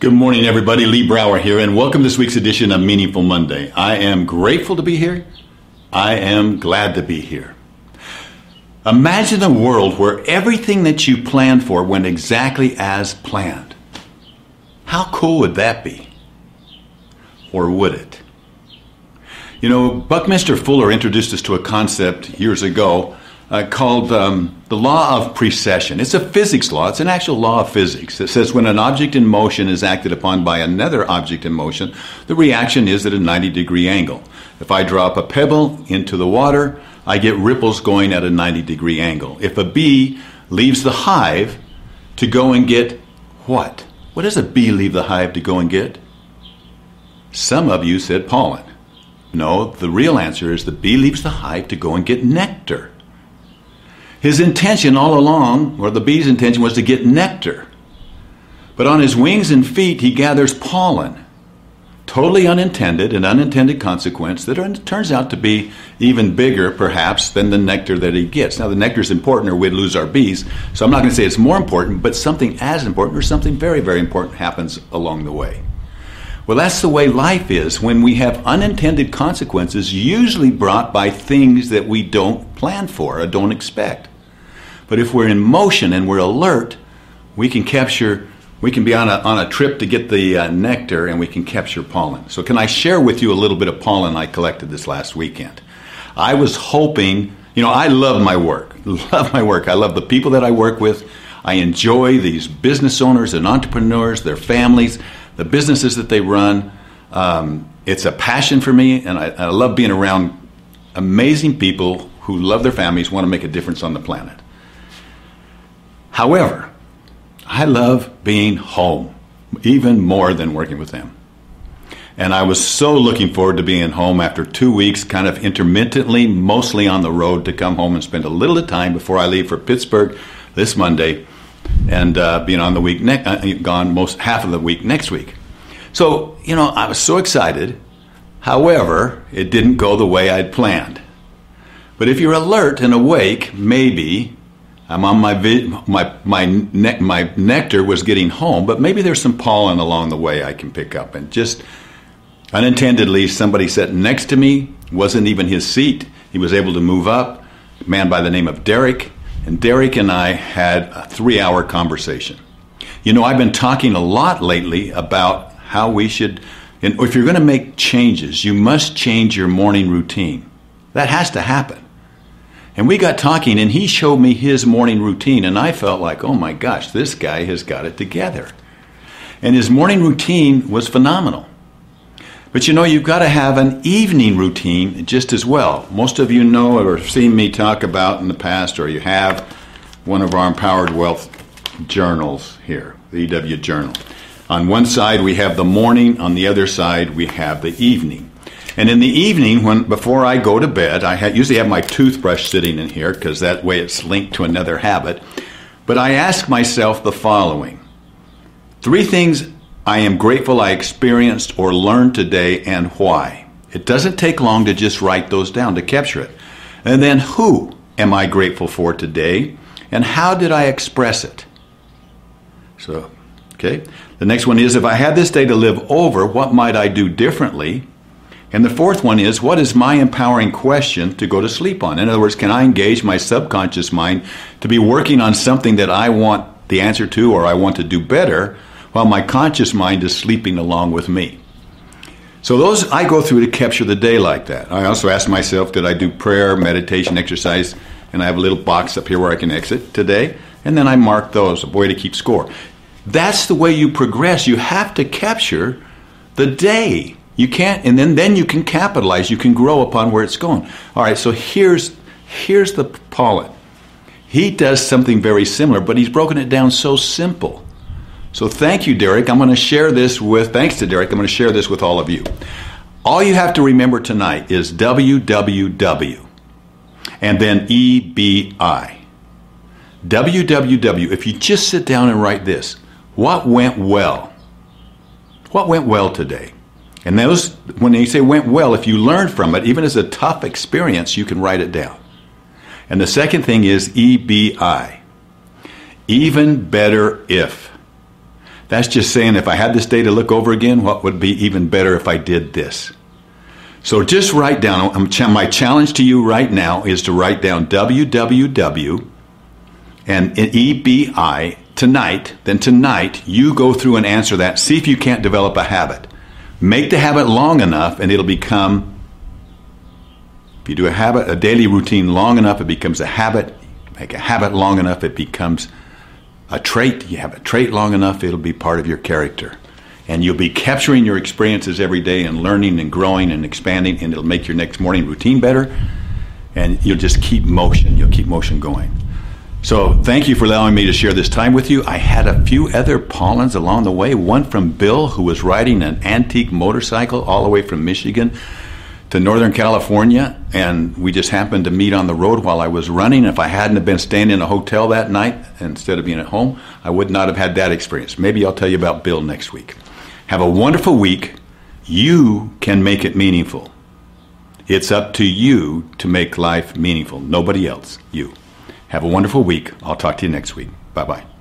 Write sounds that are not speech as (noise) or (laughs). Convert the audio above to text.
Good morning, everybody. Lee Brower here, and welcome to this week's edition of Meaningful Monday. I am grateful to be here. I am glad to be here. Imagine a world where everything that you planned for went exactly as planned. How cool would that be? Or would it? You know, Buckminster Fuller introduced us to a concept years ago uh, called um, the law of precession. It's a physics law, it's an actual law of physics. It says when an object in motion is acted upon by another object in motion, the reaction is at a 90 degree angle. If I drop a pebble into the water, I get ripples going at a 90 degree angle. If a bee leaves the hive to go and get what? What does a bee leave the hive to go and get? Some of you said pollen. No, the real answer is the bee leaves the hive to go and get nectar. His intention all along, or the bee's intention, was to get nectar. But on his wings and feet, he gathers pollen. Totally unintended, an unintended consequence that turns out to be even bigger, perhaps, than the nectar that he gets. Now, the nectar is important, or we'd lose our bees. So I'm not going to say it's more important, but something as important, or something very, very important, happens along the way. Well, that's the way life is when we have unintended consequences, usually brought by things that we don't plan for or don't expect. But if we're in motion and we're alert, we can capture, we can be on a, on a trip to get the uh, nectar and we can capture pollen. So, can I share with you a little bit of pollen I collected this last weekend? I was hoping, you know, I love my work, (laughs) love my work. I love the people that I work with. I enjoy these business owners and entrepreneurs, their families the businesses that they run. Um, it's a passion for me, and I, I love being around amazing people who love their families, want to make a difference on the planet. However, I love being home even more than working with them. And I was so looking forward to being home after two weeks, kind of intermittently, mostly on the road, to come home and spend a little of time before I leave for Pittsburgh this Monday and uh, being on the week ne- uh, gone most half of the week next week. So you know, I was so excited. However, it didn't go the way I'd planned. But if you're alert and awake, maybe I'm on my my my ne- my nectar was getting home, but maybe there's some pollen along the way I can pick up, and just unintendedly, somebody sat next to me wasn't even his seat. He was able to move up. A man by the name of Derek and Derek and I had a three hour conversation. You know, I've been talking a lot lately about how we should, and if you're going to make changes, you must change your morning routine. That has to happen. And we got talking, and he showed me his morning routine, and I felt like, oh my gosh, this guy has got it together. And his morning routine was phenomenal. But you know, you've got to have an evening routine just as well. Most of you know or have seen me talk about in the past, or you have one of our Empowered Wealth journals here, the EW Journal. On one side, we have the morning, on the other side, we have the evening. And in the evening, when before I go to bed, I ha- usually have my toothbrush sitting in here because that way it's linked to another habit. But I ask myself the following three things I am grateful I experienced or learned today and why. It doesn't take long to just write those down to capture it. And then who am I grateful for today and how did I express it? So, okay. The next one is if I had this day to live over, what might I do differently? And the fourth one is what is my empowering question to go to sleep on? In other words, can I engage my subconscious mind to be working on something that I want the answer to or I want to do better? while my conscious mind is sleeping along with me. So those I go through to capture the day like that. I also ask myself, did I do prayer, meditation, exercise? And I have a little box up here where I can exit today. And then I mark those, a way to keep score. That's the way you progress. You have to capture the day. You can't, and then, then you can capitalize. You can grow upon where it's going. All right, so here's here's the pollen. He does something very similar, but he's broken it down so simple. So thank you, Derek. I'm going to share this with, thanks to Derek, I'm going to share this with all of you. All you have to remember tonight is www and then EBI. www, if you just sit down and write this, what went well? What went well today? And those, when they say went well, if you learn from it, even as a tough experience, you can write it down. And the second thing is EBI. Even better if. That's just saying if I had this day to look over again, what would be even better if I did this? So just write down, my challenge to you right now is to write down www and EBI tonight. Then tonight, you go through and answer that. See if you can't develop a habit. Make the habit long enough and it'll become, if you do a habit, a daily routine long enough, it becomes a habit. Make a habit long enough, it becomes a trait. You have a trait long enough, it'll be part of your character. And you'll be capturing your experiences every day and learning and growing and expanding, and it'll make your next morning routine better. And you'll just keep motion. You'll keep motion going. So thank you for allowing me to share this time with you. I had a few other pollens along the way. One from Bill, who was riding an antique motorcycle all the way from Michigan to Northern California, and we just happened to meet on the road while I was running. If I hadn't have been staying in a hotel that night instead of being at home, I would not have had that experience. Maybe I'll tell you about Bill next week. Have a wonderful week. You can make it meaningful. It's up to you to make life meaningful. Nobody else. You. Have a wonderful week. I'll talk to you next week. Bye bye.